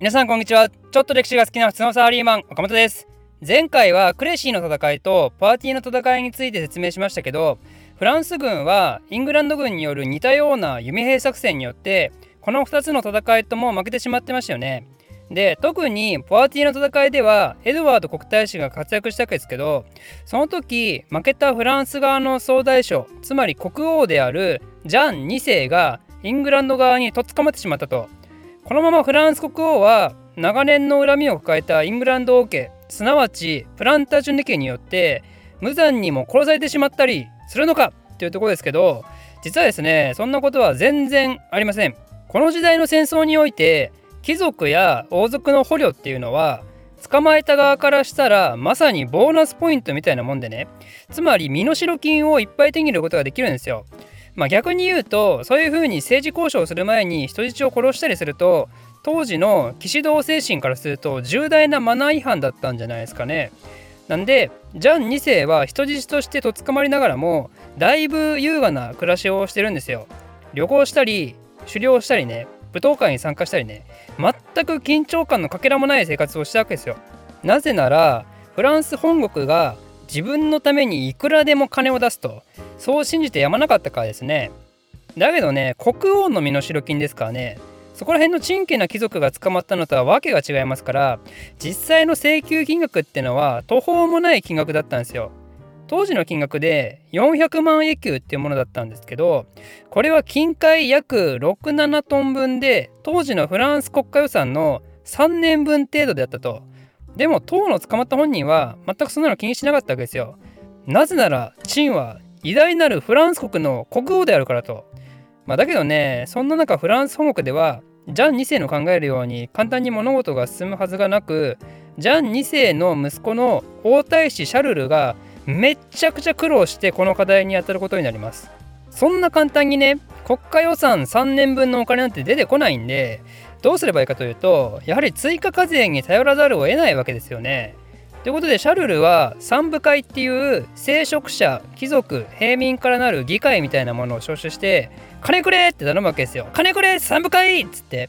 皆さんこんにちは。ちょっと歴史が好きな普通のサラリーマン岡本です。前回はクレシーの戦いとパーティーの戦いについて説明しましたけどフランス軍はイングランド軍による似たような弓兵作戦によってこの2つの戦いとも負けてしまってましたよね。で特にポワティーの戦いではエドワード国大使が活躍したわけですけどその時負けたフランス側の総大将つまり国王であるジャン2世がイングランド側にとっ捕まってしまったと。このままフランス国王は長年の恨みを抱えたイングランド王家すなわちプランタジュネ家によって無残にも殺されてしまったりするのかというところですけど実はですねそんなことは全然ありません。この時代の戦争において貴族や王族の捕虜っていうのは捕まえた側からしたらまさにボーナスポイントみたいなもんでね。つまり身代金をいっぱい手に入れることができるんですよ。まあ、逆に言うとそういうふうに政治交渉をする前に人質を殺したりすると当時の騎士道精神からすると重大なマナー違反だったんじゃないですかね。なんでジャン2世は人質としてとっ捕まりながらもだいぶ優雅な暮らしをしてるんですよ。旅行したり狩猟したりね舞踏会に参加したりね全く緊張感のかけらもない生活をしたわけですよ。なぜならフランス本国が自分のためにいくらでも金を出すとそう信じてやまなかったからですね。だけどね国王の身代金ですからね。そこら辺の珍奇な貴族が捕まったのとは訳が違いますから実際の請求金額ってのは途方もない金額だったんですよ。当時の金額で400万エキューっていうものだったんですけどこれは金塊約67トン分で当時のフランス国家予算の3年分程度であったと。でも当の捕まった本人は全くそんなの気にしなかったわけですよ。なぜなら陳は偉大なるフランス国の国王であるからと。まあ、だけどね、そんな中フランス本国では、ジャン2世の考えるように簡単に物事が進むはずがなく、ジャン2世の息子の王太子シャルルがめっちゃくちゃ苦労してこの課題に当たることになります。そんな簡単にね、国家予算3年分のお金なんて出てこないんで、どうすればいいかというと、やはり追加課税に頼らざるを得ないわけですよね。ということでシャルルは三部会っていう聖職者貴族平民からなる議会みたいなものを招集して「金くれ!」って頼むわけですよ。金くれ三部会っつって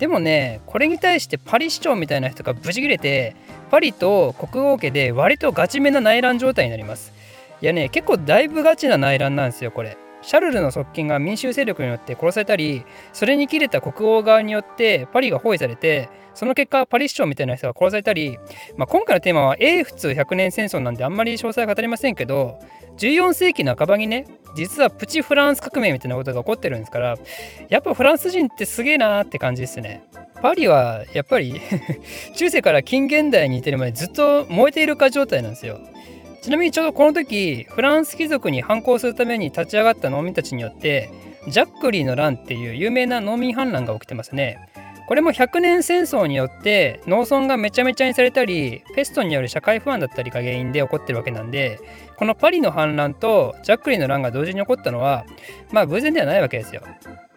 でもねこれに対してパリ市長みたいな人がブチ切れてパリと国王家で割とガチめな内乱状態になります。いやね結構だいぶガチな内乱なんですよこれ。シャルルの側近が民衆勢力によって殺されたりそれに切れた国王側によってパリが包囲されてその結果パリ市長みたいな人が殺されたり、まあ、今回のテーマは英仏100年戦争なんであんまり詳細は語りませんけど14世紀半ばにね実はプチフランス革命みたいなことが起こってるんですからやっぱフランス人ってすげえなーって感じですね。パリはやっぱり 中世から近現代に至るまでずっと燃えているか状態なんですよ。ちなみにちょうどこの時フランス貴族に反抗するために立ち上がった農民たちによってジャックリーの乱っていう有名な農民反乱が起きてますね。これも100年戦争によって農村がめちゃめちゃにされたりペストによる社会不安だったりが原因で起こってるわけなんでこのパリの反乱とジャックリーの乱が同時に起こったのはまあ偶然ではないわけですよ。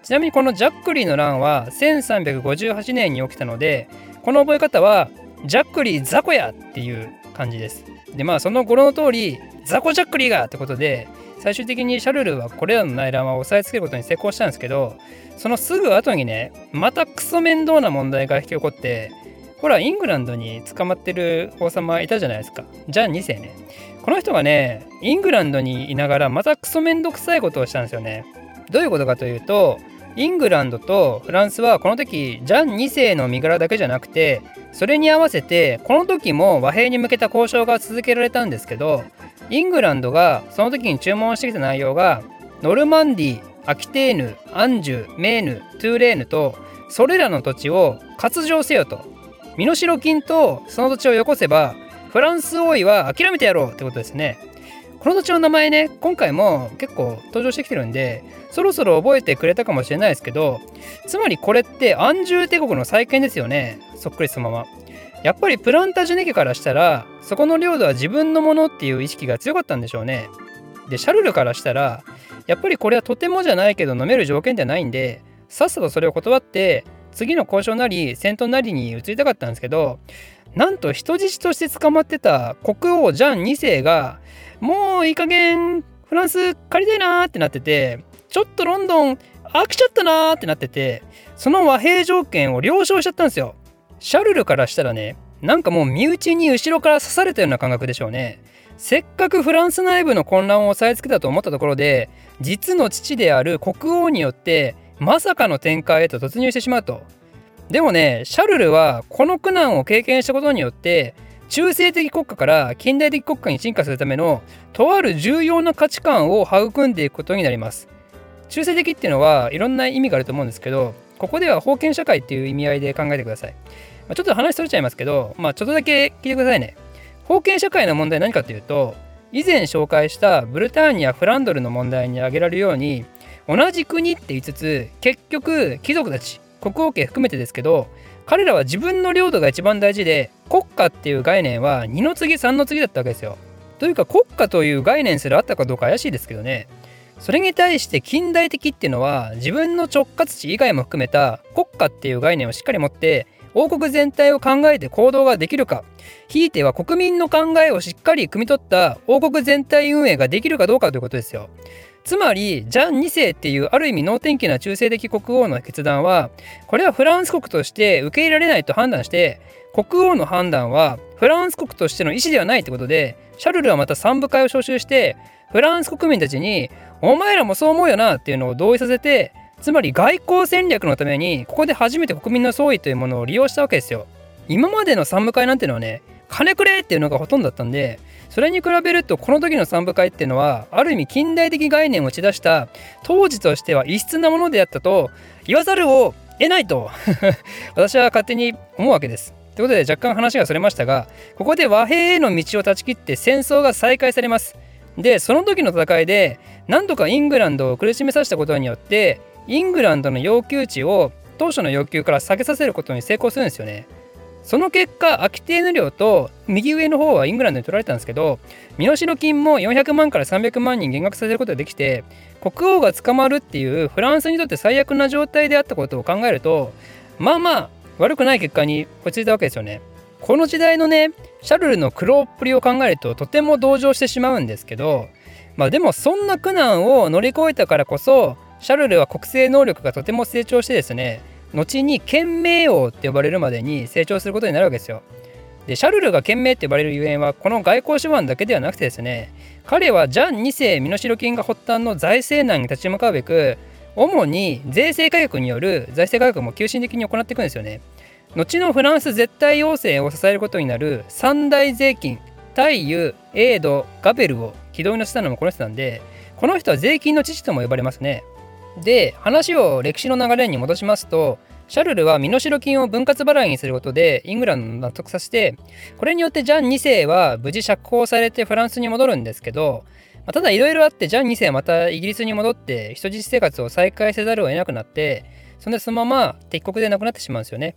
ちなみにこのジャックリーの乱は1358年に起きたのでこの覚え方はジャックリー雑魚やっていう感じです。でまあその語呂の通り雑魚ジャックリーがってことで最終的にシャルルはこれらの内乱は押さえつけることに成功したんですけどそのすぐ後にねまたクソ面倒な問題が引き起こってほらイングランドに捕まってる王様いたじゃないですか。じゃあ2世ね。この人がねイングランドにいながらまたクソめんどくさいことをしたんですよね。どういうことかというとイングランドとフランスはこの時ジャン2世の身柄だけじゃなくてそれに合わせてこの時も和平に向けた交渉が続けられたんですけどイングランドがその時に注文してきた内容がノルマンディアキテーヌアンジュメーヌトゥーレーヌとそれらの土地を割譲せよと身代金とその土地をよこせばフランス王位は諦めてやろうってことですね。この土地の名前ね今回も結構登場してきてるんでそろそろ覚えてくれたかもしれないですけどつまりこれって安住帝国の再建ですよねそっくりそのまま。やっぱりプランタジュネ家からしたらそこの領土は自分のものっていう意識が強かったんでしょうね。でシャルルからしたらやっぱりこれはとてもじゃないけど飲める条件ではないんでさっさとそれを断って次の交渉なり戦闘なりに移りたかったんですけどなんと人質として捕まってた国王ジャン2世がもういい加減フランス借りたいなーってなっててちょっとロンドン飽きちゃったなーってなっててその和平条件を了承しちゃったんですよ。シャルルからしたらねなんかもう身内に後ろから刺されたような感覚でしょうね。せっかくフランス内部の混乱を押さえつけたと思ったところで実の父である国王によってまさかの展開へと突入してしまうと。でもねシャルルはこの苦難を経験したことによって中性的国家から近代的国家に進化するためのとある重要な価値観を育んでいくことになります。中性的っていうのはいろんな意味があると思うんですけどここでは封建社会っていう意味合いで考えてください、まあ、ちょっと話それちゃいますけどまあちょっとだけ聞いてくださいね。封建社会の問題何かというと以前紹介したブルターニュやフランドルの問題に挙げられるように同じ国って言いつつ結局貴族たち国王家含めてですけど彼らは自分の領土が一番大事で国家っていう概念は2の次3の次だったわけですよ。というか国家という概念すらあったかどうか怪しいですけどね。それに対して近代的っていうのは自分の直轄地以外も含めた国家っていう概念をしっかり持って王国全体を考えて行動ができるかひいては国民の考えをしっかり汲み取った王国全体運営ができるかどうかということですよ。つまりジャン2世っていうある意味能天気な中世的国王の決断はこれはフランス国として受け入れられないと判断して国王の判断はフランス国としての意思ではないってことでシャルルはまた三部会を招集してフランス国民たちにお前らもそう思うよなっていうのを同意させてつまり外交戦略のためにここで初めて国民の総意というものを利用したわけですよ。今までの三部会なんてのはね金くれっていうのがほとんどだったんでそれに比べるとこの時の三部会っていうのはある意味近代的概念を打ち出した当時としては異質なものであったと言わざるを得ないと 私は勝手に思うわけです。ということで若干話がそれましたがここで和平への道を断ち切って戦争が再開されます。でその時の戦いで何とかイングランドを苦しめさせたことによってイングランドの要求値を当初の要求から下げさせることに成功するんですよね。その結果、アキテーヌ領と右上の方はイングランドに取られたんですけど、身代金も400万から300万人減額させることができて、国王が捕まるっていうフランスにとって最悪な状態であったことを考えると、まあまあ悪くない結果に落ち着いたわけですよね。この時代のね、シャルルの苦労っぷりを考えるととても同情してしまうんですけど、まあでもそんな苦難を乗り越えたからこそ、シャルルは国政能力がとても成長してですね、後に賢明王って呼ばれるまでに成長することになるわけですよ。でシャルルが賢明って呼ばれるゆえんはこの外交手腕だけではなくてですね彼はジャン2世身代金が発端の財政難に立ち向かうべく主に税制改革による財政改革も急進的に行っていくんですよね。後のフランス絶対要請を支えることになる三大税金大油エードガベルを軌道に乗せたのもこの人なんでこの人は税金の父とも呼ばれますね。で話を歴史の流れに戻しますとシャルルは身代金を分割払いにすることでイングランドを納得させてこれによってジャン2世は無事釈放されてフランスに戻るんですけど、ま、ただいろいろあってジャン2世はまたイギリスに戻って人質生活を再開せざるを得なくなってそんでそのまま敵国で亡くなってしまうんですよね。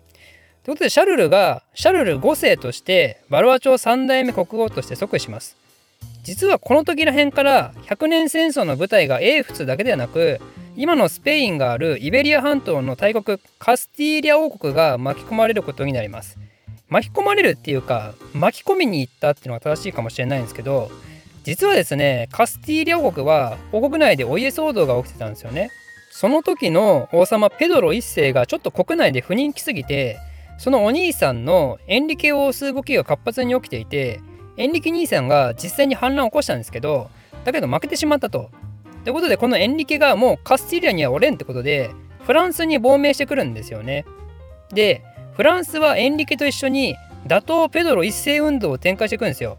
ということでシャルルがシャルル5世としてバルア朝3代目国王として即位します。実はこの時ら辺から100年戦争の舞台が英仏だけではなく今のスペインがあるイベリア半島の大国カスティーリャ王国が巻き込まれることになります。巻き込まれるっていうか巻き込みに行ったっていうのが正しいかもしれないんですけど実はですねカスティーリャ王国は王国内でお家騒動が起きてたんですよね。その時の王様ペドロ1世がちょっと国内で不人気すぎてそのお兄さんのエンリケを押す動きが活発に起きていてエンリケ兄さんが実際に反乱を起こしたんですけどだけど負けてしまったとということでこのエンリケがもうカスティリアにはおれんってことでフランスに亡命してくるんですよね。でフランスはエンリケと一緒に打倒ペドロ一世運動を展開していくんですよ。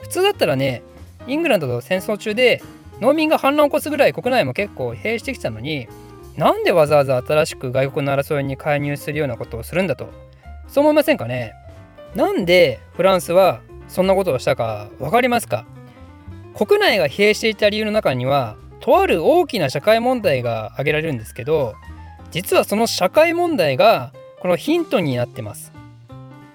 普通だったらねイングランドと戦争中で農民が反乱を起こすぐらい国内も結構疲弊してきたのになんでわざわざ新しく外国の争いに介入するようなことをするんだとそう思いませんかねなんでフランスはそんなことをしたか分かりますか？国内が疲弊していた理由の中にはとある大きな社会問題が挙げられるんですけど実はその社会問題がこのヒントになってます。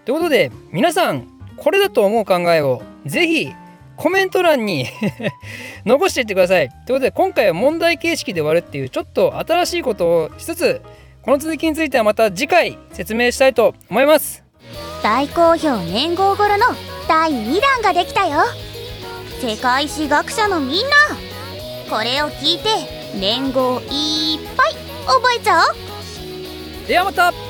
ということで皆さんこれだと思う考えをぜひコメント欄に 残していってください。ということで今回は問題形式で終わるっていうちょっと新しいことをしつつこの続きについてはまた次回説明したいと思います。大好評年号頃の第2弾ができたよ。世界史学者のみんな。これを聞いて年号いっぱい覚えちゃおう。ではまた。